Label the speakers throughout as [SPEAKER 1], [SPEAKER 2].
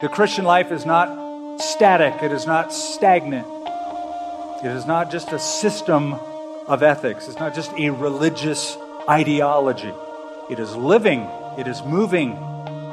[SPEAKER 1] The Christian life is not static, it is not stagnant. It is not just a system of ethics, it's not just a religious ideology. It is living, it is moving,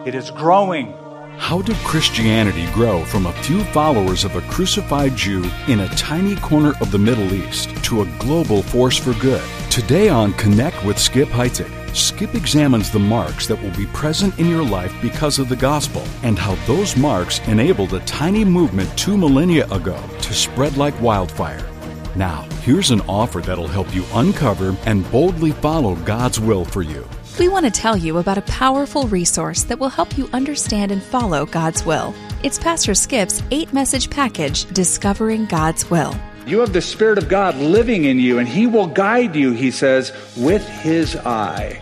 [SPEAKER 1] it is growing.
[SPEAKER 2] How did Christianity grow from a few followers of a crucified Jew in a tiny corner of the Middle East to a global force for good? Today on Connect with Skip Heitzig, Skip examines the marks that will be present in your life because of the gospel and how those marks enabled a tiny movement two millennia ago to spread like wildfire. Now, here's an offer that'll help you uncover and boldly follow God's will for you.
[SPEAKER 3] We want to tell you about a powerful resource that will help you understand and follow God's will. It's Pastor Skip's eight message package, Discovering God's Will.
[SPEAKER 1] You have the Spirit of God living in you, and He will guide you, he says, with His eye.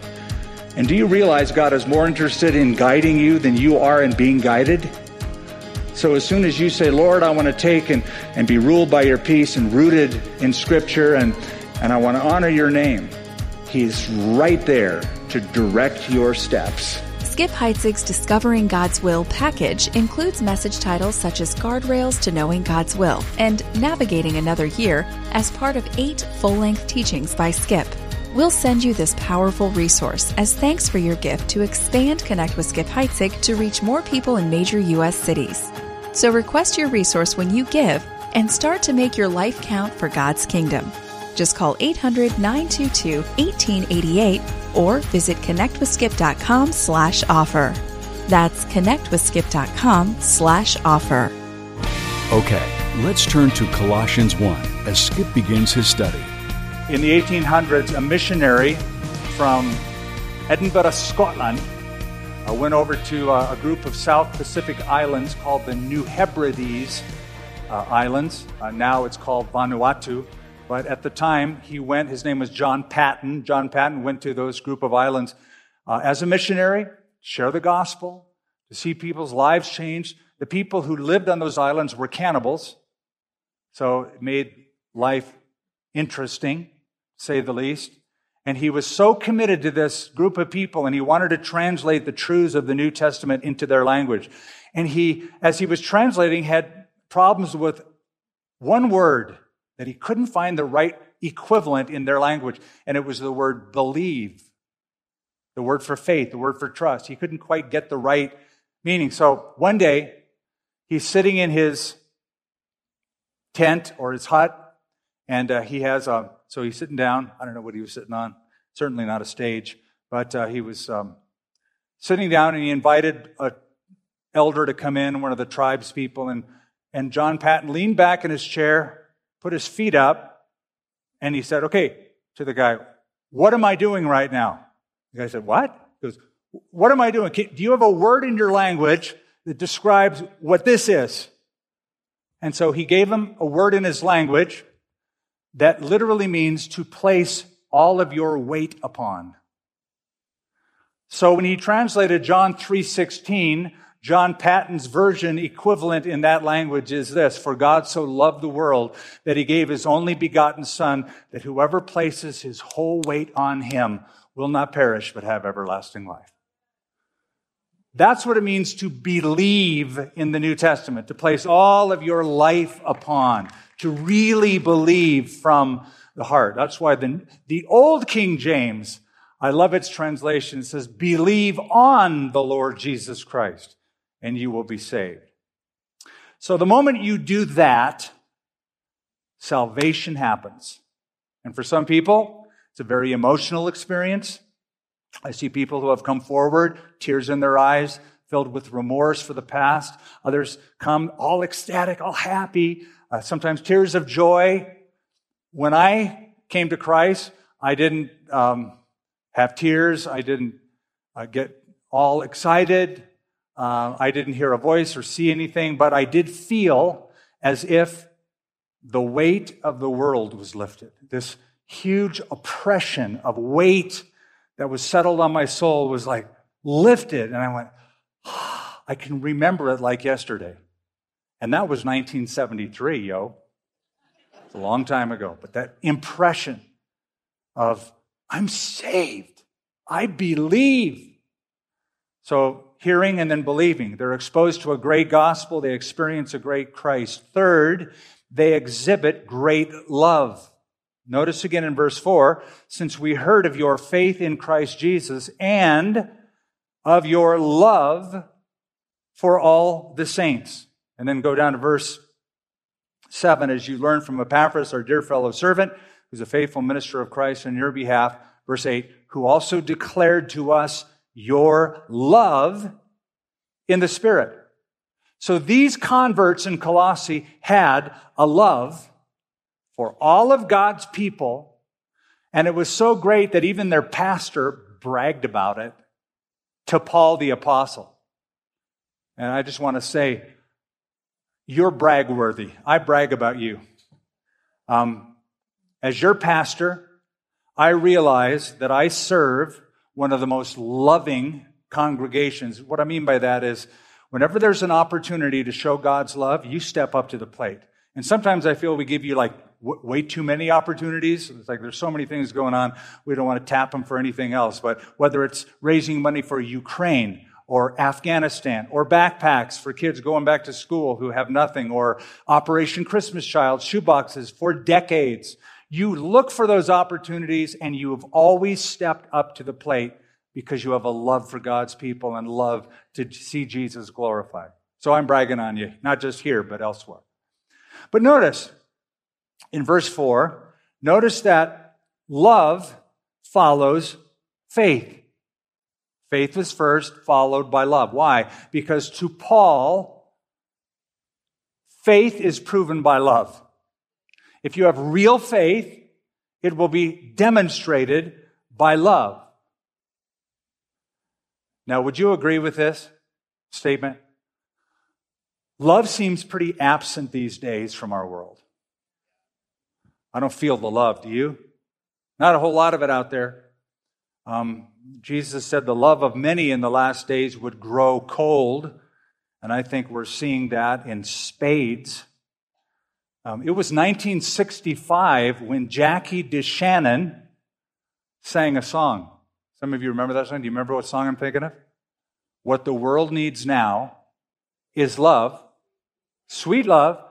[SPEAKER 1] And do you realize God is more interested in guiding you than you are in being guided? So as soon as you say, Lord, I want to take and, and be ruled by your peace and rooted in Scripture, and, and I want to honor your name, He's right there to direct your steps.
[SPEAKER 3] Skip Heitzig's Discovering God's Will package includes message titles such as Guardrails to Knowing God's Will and Navigating Another Year as part of eight full length teachings by Skip. We'll send you this powerful resource as thanks for your gift to expand Connect with Skip Heitzig to reach more people in major U.S. cities. So request your resource when you give and start to make your life count for God's kingdom. Just call 800 922 1888 or visit connectwithskip.com slash offer. That's connectwithskip.com slash offer.
[SPEAKER 2] Okay, let's turn to Colossians 1 as Skip begins his study.
[SPEAKER 1] In the 1800s, a missionary from Edinburgh, Scotland, uh, went over to uh, a group of South Pacific islands called the New Hebrides uh, Islands. Uh, now it's called Vanuatu. But at the time, he went, his name was John Paton. John Paton went to those group of islands uh, as a missionary, share the gospel, to see people's lives change. The people who lived on those islands were cannibals, so it made life interesting, say the least. And he was so committed to this group of people and he wanted to translate the truths of the New Testament into their language. And he, as he was translating, had problems with one word that he couldn't find the right equivalent in their language. And it was the word believe, the word for faith, the word for trust. He couldn't quite get the right meaning. So one day, he's sitting in his tent or his hut, and uh, he has a, so he's sitting down. I don't know what he was sitting on. Certainly not a stage, but uh, he was um, sitting down and he invited a elder to come in, one of the tribes people, and, and John Paton leaned back in his chair put his feet up, and he said, Okay, to the guy, what am I doing right now? The guy said, What? He goes, What am I doing? Do you have a word in your language that describes what this is? And so he gave him a word in his language that literally means to place all of your weight upon. So when he translated John 3:16, John Paton's version equivalent in that language is this For God so loved the world that he gave his only begotten Son, that whoever places his whole weight on him will not perish but have everlasting life. That's what it means to believe in the New Testament, to place all of your life upon, to really believe from the heart. That's why the, the old King James, I love its translation, it says, believe on the Lord Jesus Christ and you will be saved. So the moment you do that, salvation happens. And for some people, it's a very emotional experience. I see people who have come forward, tears in their eyes, filled with remorse for the past. Others come all ecstatic, all happy, uh, sometimes tears of joy. When I came to Christ, I didn't um, have tears. I didn't uh, get all excited. Uh, I didn't hear a voice or see anything, but I did feel as if the weight of the world was lifted. This huge oppression of weight that was settled on my soul was like lifted. And I went, oh, I can remember it like yesterday. And that was 1973, yo. It's a long time ago. But that impression of, I'm saved. I believe. So hearing and then believing. They're exposed to a great gospel. They experience a great Christ. Third, they exhibit great love. Notice again in verse 4 since we heard of your faith in Christ Jesus and of your love for all the saints. And then go down to verse 7 as you learn from Epaphras, our dear fellow servant, who's a faithful minister of Christ on your behalf. Verse 8, who also declared to us your love in the Spirit. So these converts in Colossae had a love for all of God's people, and it was so great that even their pastor bragged about it to Paul the Apostle. And I just want to say, you're brag worthy. I brag about you. Um, as your pastor, I realize that I serve one of the most loving congregations. What I mean by that is, whenever there's an opportunity to show God's love, you step up to the plate. And sometimes I feel we give you like w- way too many opportunities. It's like there's so many things going on. We don't want to tap them for anything else. But whether it's raising money for Ukraine or Afghanistan or backpacks for kids going back to school who have nothing or Operation Christmas Child shoeboxes for decades. You look for those opportunities and you have always stepped up to the plate because you have a love for God's people and love to see Jesus glorified. So I'm bragging on you, not just here, but elsewhere. But notice in verse 4, notice that love follows faith. Faith is first, followed by love. Why? Because to Paul, faith is proven by love. If you have real faith, it will be demonstrated by love. Now, would you agree with this statement? Love seems pretty absent these days from our world. I don't feel the love, do you? Not a whole lot of it out there. Um, Jesus said the love of many in the last days would grow cold, and I think we're seeing that in spades. Um, it was 1965 when Jackie DeShannon sang a song. Some of you remember that song? Do you remember what song I'm thinking of? What the world needs now is love, sweet love.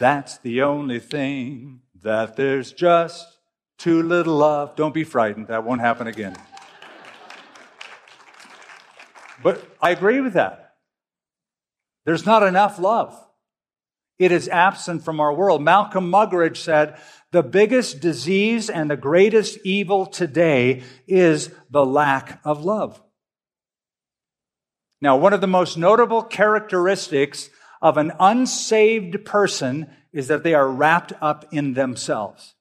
[SPEAKER 1] That's the only thing that there's just too little love. Don't be frightened. That won't happen again. But I agree with that. There's not enough love. It is absent from our world. Malcolm Muggeridge said, the biggest disease and the greatest evil today is the lack of love. Now, one of the most notable characteristics of an unsaved person is that they are wrapped up in themselves.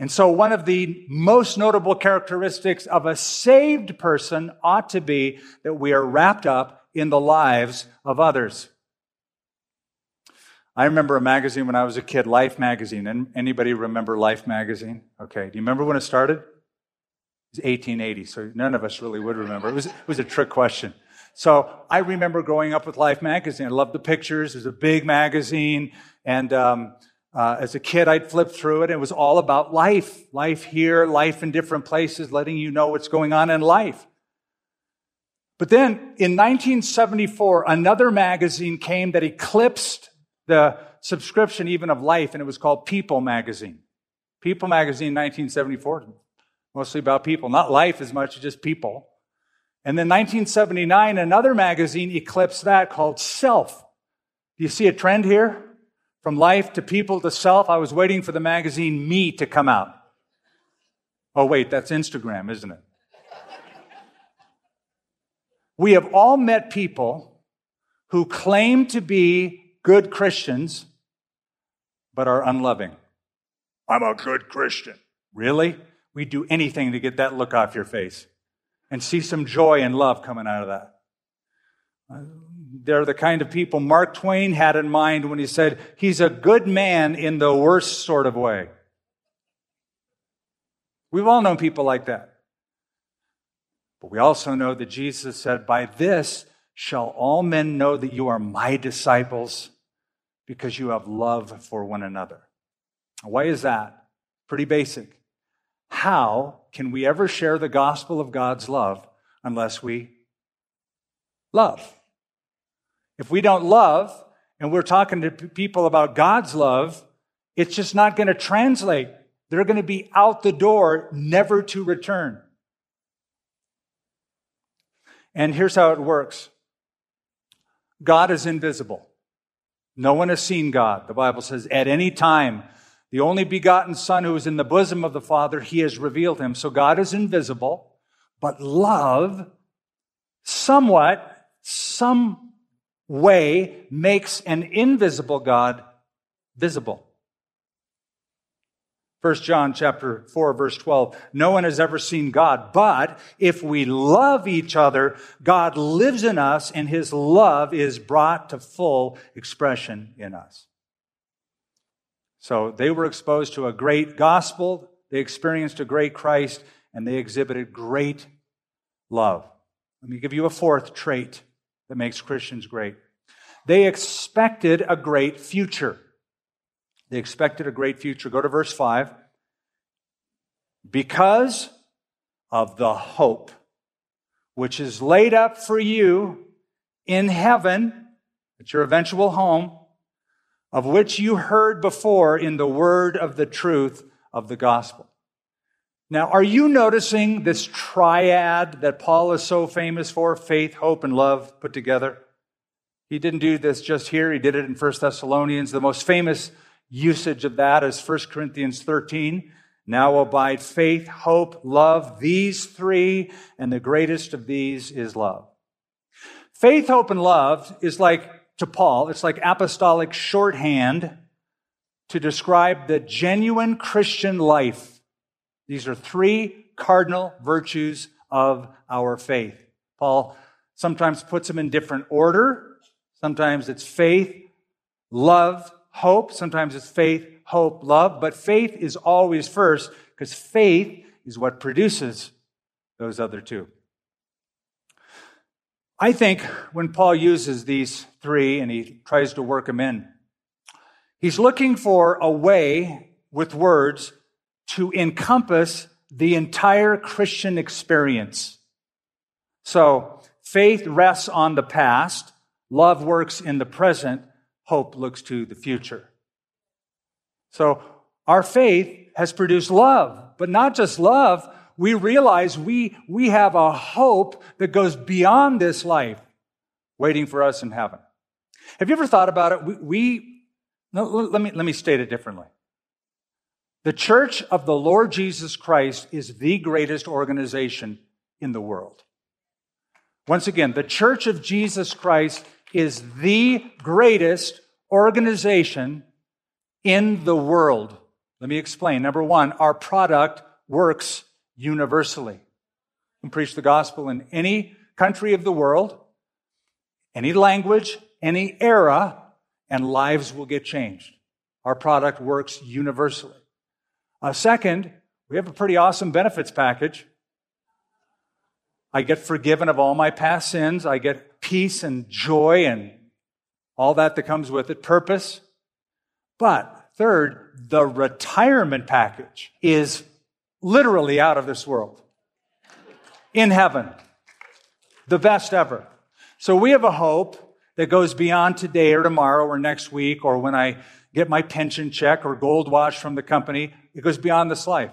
[SPEAKER 1] And so, one of the most notable characteristics of a saved person ought to be that we are wrapped up in the lives of others. I remember a magazine when I was a kid, Life magazine. Anybody remember Life magazine? Okay. Do you remember when it started? It was 1880, so none of us really would remember. It was, it was a trick question. So I remember growing up with Life magazine. I loved the pictures. It was a big magazine. And um, uh, as a kid, I'd flip through it. And it was all about life life here, life in different places, letting you know what's going on in life. But then in 1974, another magazine came that eclipsed the subscription even of life, and it was called People Magazine. People Magazine, 1974, mostly about people, not life as much just people. And then 1979, another magazine eclipsed that called Self. Do you see a trend here? From life to people to self. I was waiting for the magazine Me to come out. Oh, wait, that's Instagram, isn't it? We have all met people who claim to be good Christians, but are unloving. I'm a good Christian. Really? We'd do anything to get that look off your face and see some joy and love coming out of that. They're the kind of people Mark Twain had in mind when he said, He's a good man in the worst sort of way. We've all known people like that. But we also know that Jesus said, By this shall all men know that you are my disciples because you have love for one another. Why is that? Pretty basic. How can we ever share the gospel of God's love unless we Love. If we don't love, and we're talking to people about God's love, it's just not going to translate. They're going to be out the door, never to return. And here's how it works God is invisible. No one has seen God. The Bible says, at any time, the only begotten Son who is in the bosom of the Father, he has revealed him. So God is invisible, but love somewhat, some way makes an invisible God visible. 1 John chapter 4 verse 12. No one has ever seen God, but if we love each other, God lives in us and his love is brought to full expression in us. So they were exposed to a great gospel, they experienced a great Christ, and they exhibited great love. Let me give you a fourth trait that makes Christians great. They expected a great future. They expected a great future. Go to verse 5. Because of the hope which is laid up for you in heaven, at your eventual home, of which you heard before in the word of the truth of the gospel. Now, are you noticing this triad that Paul is so famous for? Faith, hope, and love put together. He didn't do this just here. He did it in 1 Thessalonians. The most famous usage of that is 1 Corinthians 13. Now abide faith, hope, love, these three, and the greatest of these is love. Faith, hope, and love is like, to Paul, it's like apostolic shorthand to describe the genuine Christian life. These are three cardinal virtues of our faith. Paul sometimes puts them in different order. Sometimes it's faith, love, hope. Sometimes it's faith, hope, love. But faith is always first because faith is what produces those other two. I think when Paul uses these three and he tries to work them in, he's looking for a way with words to encompass the entire Christian experience. So faith rests on the past, love works in the present, hope looks to the future. So our faith has produced love, but not just love. We realize we, we have a hope that goes beyond this life waiting for us in heaven. Have you ever thought about it? We, we let, me, let me state it differently. The church of the Lord Jesus Christ is the greatest organization in the world. Once again, the church of Jesus Christ is the greatest organization in the world. Let me explain. Number one, our product works universally. You can preach the gospel in any country of the world, any language, any era, and lives will get changed. Our product works universally. Uh, second, we have a pretty awesome benefits package. I get forgiven of all my past sins. I get peace and joy and all that that comes with it, purpose. But third, the retirement package is literally out of this world. In heaven. The best ever. So we have a hope that goes beyond today or tomorrow or next week or when I get my pension check or gold watch from the company. It goes beyond this life.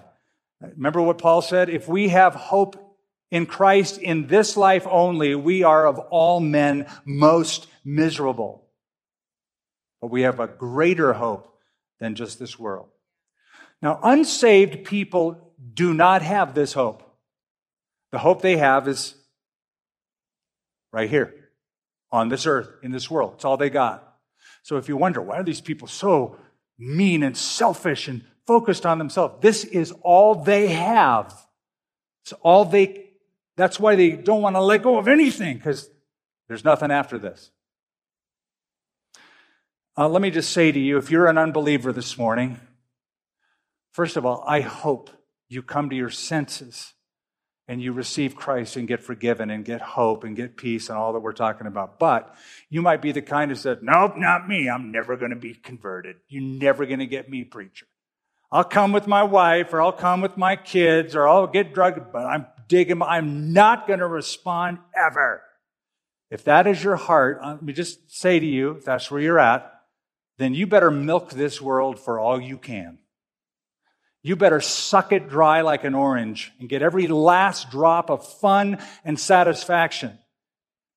[SPEAKER 1] Remember what Paul said? If we have hope in Christ in this life only, we are of all men most miserable. But we have a greater hope than just this world. Now, unsaved people do not have this hope. The hope they have is right here on this earth, in this world. It's all they got. So if you wonder, why are these people so mean and selfish and focused on themselves? This is all they have. It's all they, that's why they don't want to let go of anything, because there's nothing after this. Uh, let me just say to you if you're an unbeliever this morning, first of all, I hope you come to your senses and you receive Christ and get forgiven and get hope and get peace and all that we're talking about. But you might be the kind who said, Nope, not me. I'm never going to be converted. You're never going to get me, preacher. I'll come with my wife or I'll come with my kids or I'll get drugged, but I'm digging, I'm not going to respond ever. If that is your heart, uh, let me just say to you, if that's where you're at, then you better milk this world for all you can. You better suck it dry like an orange and get every last drop of fun and satisfaction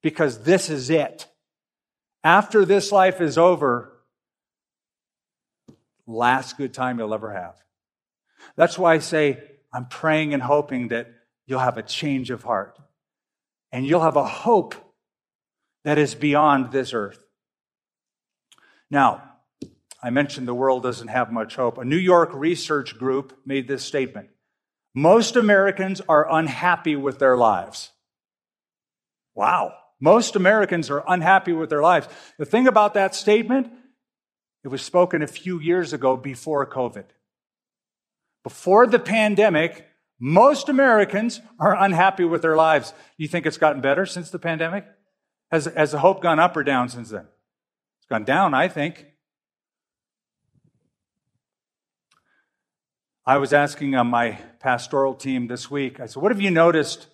[SPEAKER 1] because this is it. After this life is over, last good time you'll ever have. That's why I say I'm praying and hoping that you'll have a change of heart and you'll have a hope that is beyond this earth. Now, I mentioned the world doesn't have much hope. A New York research group made this statement Most Americans are unhappy with their lives. Wow. Most Americans are unhappy with their lives. The thing about that statement, it was spoken a few years ago before COVID. Before the pandemic, most Americans are unhappy with their lives. You think it's gotten better since the pandemic? Has, has the hope gone up or down since then? It's gone down, I think. I was asking on my pastoral team this week, I said, What have you noticed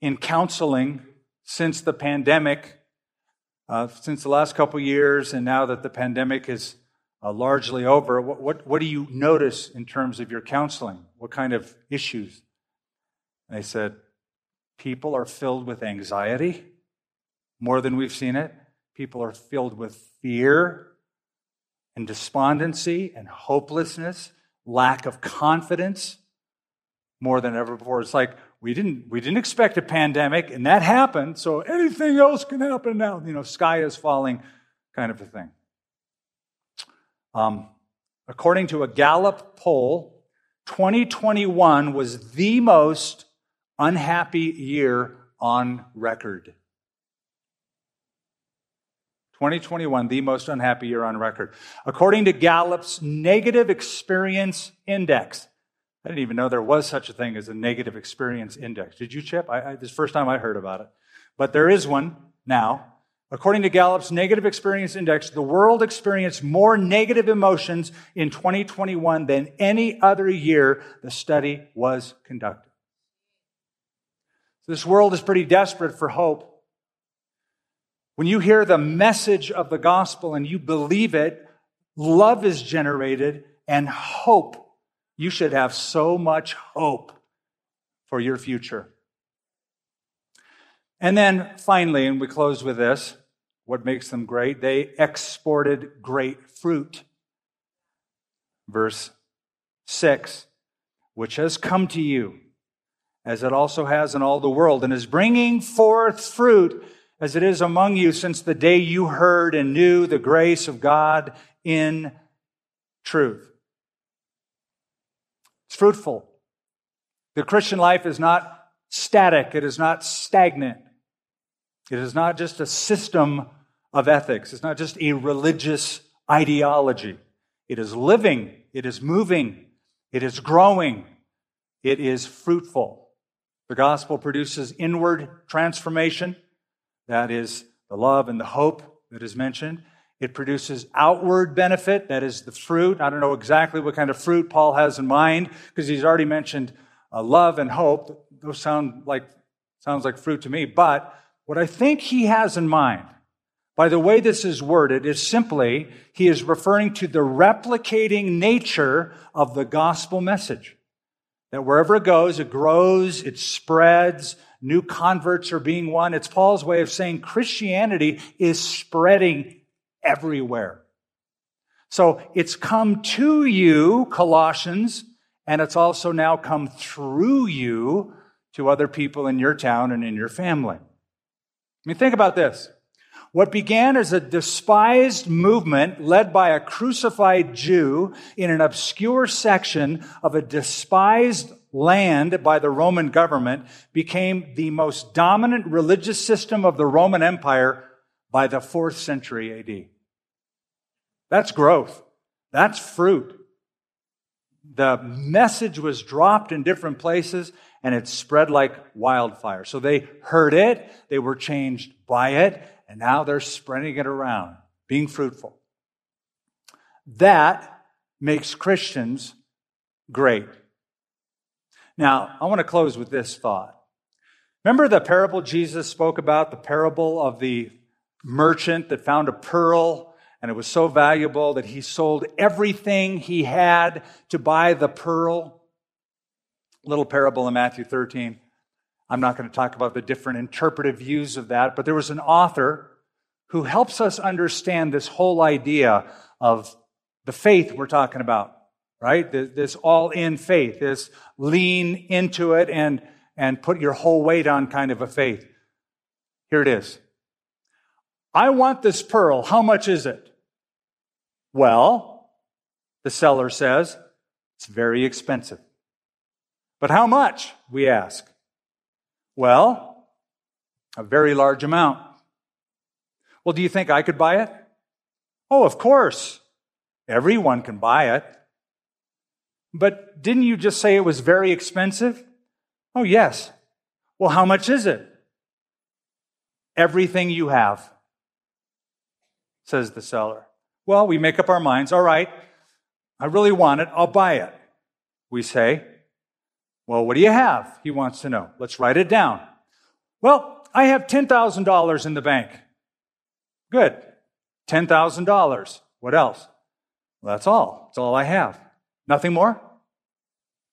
[SPEAKER 1] in counseling since the pandemic, uh, since the last couple years, and now that the pandemic is uh, largely over? What, what, what do you notice in terms of your counseling? What kind of issues? And they said, People are filled with anxiety more than we've seen it. People are filled with fear and despondency and hopelessness, lack of confidence more than ever before. It's like we didn't we didn't expect a pandemic and that happened, so anything else can happen now. You know, sky is falling kind of a thing. Um, according to a Gallup poll, 2021 was the most unhappy year on record. 2021, the most unhappy year on record. According to Gallup's Negative Experience Index, I didn't even know there was such a thing as a negative experience index. Did you, Chip? I, I, this is the first time I heard about it. But there is one now. According to Gallup's Negative Experience Index, the world experienced more negative emotions in 2021 than any other year the study was conducted. So this world is pretty desperate for hope. When you hear the message of the gospel and you believe it, love is generated and hope. You should have so much hope for your future. And then finally, and we close with this what makes them great? They exported great fruit. Verse 6 which has come to you, as it also has in all the world, and is bringing forth fruit as it is among you since the day you heard and knew the grace of God in truth. It's fruitful. The Christian life is not static, it is not stagnant. It is not just a system of ethics, it's not just a religious ideology. It is living, it is moving, it is growing, it is fruitful. The gospel produces inward transformation that is the love and the hope that is mentioned. It produces outward benefit, that is the fruit. I don't know exactly what kind of fruit Paul has in mind because he's already mentioned uh, love and hope. Those sound like sounds like fruit to me, but what I think he has in mind by the way this is worded is simply he is referring to the replicating nature of the gospel message. That wherever it goes, it grows, it spreads, New converts are being won. It's Paul's way of saying Christianity is spreading everywhere. So it's come to you, Colossians, and it's also now come through you to other people in your town and in your family. I mean, think about this. What began as a despised movement led by a crucified Jew in an obscure section of a despised land by the Roman government became the most dominant religious system of the Roman Empire by the fourth century AD. That's growth. That's fruit. The message was dropped in different places and it spread like wildfire. So they heard it, they were changed by it, and now they're spreading it around, being fruitful. That makes Christians great. Now, I want to close with this thought. Remember the parable Jesus spoke about, the parable of the merchant that found a pearl and it was so valuable that he sold everything he had to buy the pearl? Little parable in Matthew 13. I'm not going to talk about the different interpretive views of that, but there was an author who helps us understand this whole idea of the faith we're talking about, right? This all in faith, this lean into it and, and put your whole weight on kind of a faith. Here it is. I want this pearl. How much is it? Well, the seller says, it's very expensive. But how much? We ask. Well, a very large amount. Well, do you think I could buy it? Oh, of course. Everyone can buy it. But didn't you just say it was very expensive? Oh, yes. Well, how much is it? Everything you have, says the seller. Well, we make up our minds. All right, I really want it. I'll buy it. We say, Well, what do you have? He wants to know. Let's write it down. Well, I have $10,000 in the bank. Good. $10,000. What else? Well, that's all. That's all I have. Nothing more?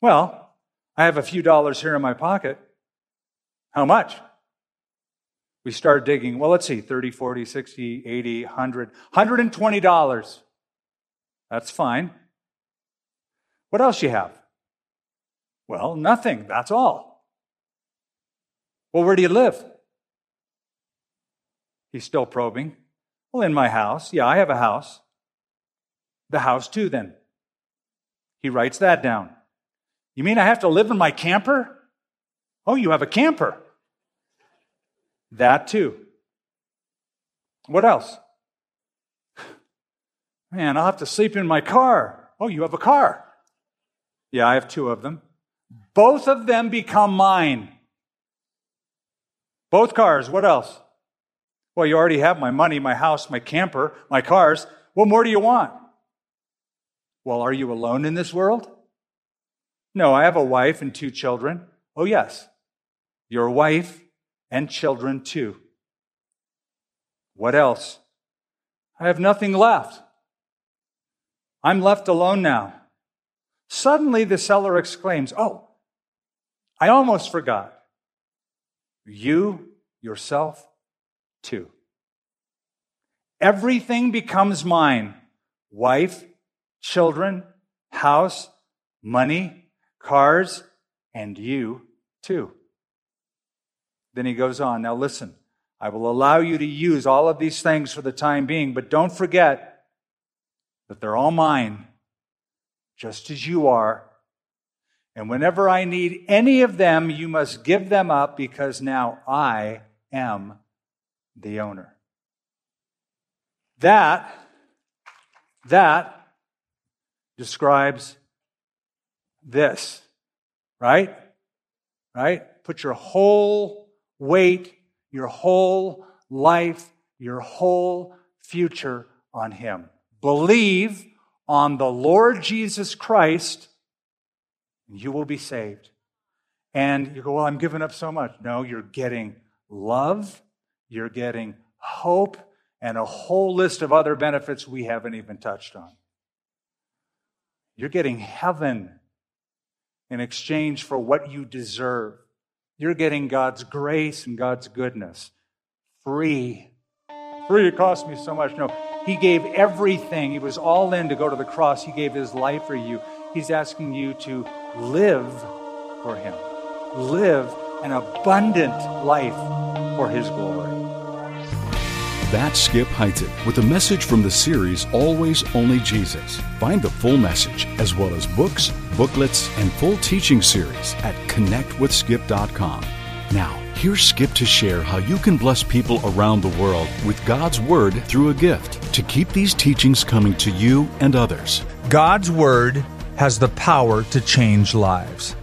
[SPEAKER 1] Well, I have a few dollars here in my pocket. How much? We start digging. Well, let's see 30, 40, 60, 80, 100, $120. That's fine. What else you have? Well, nothing. That's all. Well, where do you live? He's still probing. Well, in my house. Yeah, I have a house. The house, too, then. He writes that down. You mean I have to live in my camper? Oh, you have a camper. That, too. What else? Man, I'll have to sleep in my car. Oh, you have a car. Yeah, I have two of them. Both of them become mine. Both cars. What else? Well, you already have my money, my house, my camper, my cars. What more do you want? Well, are you alone in this world? No, I have a wife and two children. Oh, yes. Your wife and children too. What else? I have nothing left. I'm left alone now. Suddenly the seller exclaims, Oh, I almost forgot. You yourself too. Everything becomes mine wife, children, house, money, cars, and you too. Then he goes on, now listen, I will allow you to use all of these things for the time being, but don't forget that they're all mine, just as you are. And whenever I need any of them, you must give them up because now I am the owner. That, that describes this, right? Right? Put your whole weight, your whole life, your whole future on Him. Believe on the Lord Jesus Christ, you will be saved. And you go, Well, I'm giving up so much. No, you're getting love you're getting hope and a whole list of other benefits we haven't even touched on. You're getting heaven in exchange for what you deserve. You're getting God's grace and God's goodness free. Free, it cost me so much. No, He gave everything. He was all in to go to the cross. He gave His life for you. He's asking you to live for Him, live an abundant life for His glory.
[SPEAKER 2] That's Skip Heitzig with a message from the series Always Only Jesus. Find the full message as well as books, booklets, and full teaching series at connectwithskip.com. Now, here's Skip to share how you can bless people around the world with God's Word through a gift to keep these teachings coming to you and others.
[SPEAKER 4] God's Word has the power to change lives.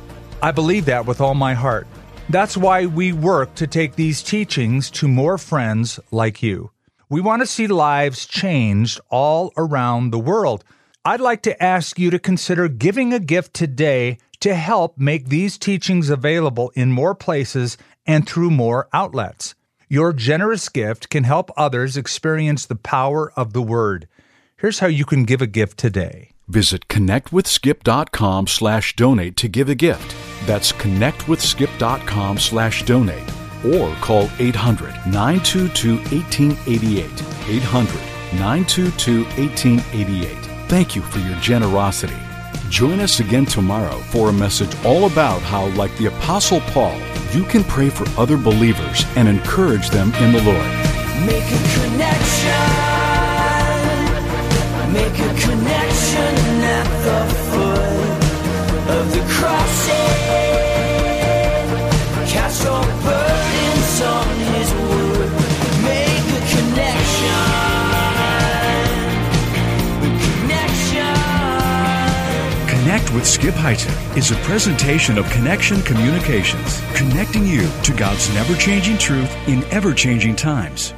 [SPEAKER 4] I believe that with all my heart. That's why we work to take these teachings to more friends like you. We want to see lives changed all around the world. I'd like to ask you to consider giving a gift today to help make these teachings available in more places and through more outlets. Your generous gift can help others experience the power of the Word. Here's how you can give a gift today.
[SPEAKER 2] Visit connectwithskip.com slash donate to give a gift. That's connectwithskip.com slash donate. Or call 800 922 1888. 800 922 1888. Thank you for your generosity. Join us again tomorrow for a message all about how, like the Apostle Paul, you can pray for other believers and encourage them in the Lord.
[SPEAKER 5] Make a connection. Make a connection at the foot of the cross. Cast your burdens on His
[SPEAKER 6] with Skip Heitzig is a presentation of Connection Communications, connecting you to God's never changing truth in ever changing times.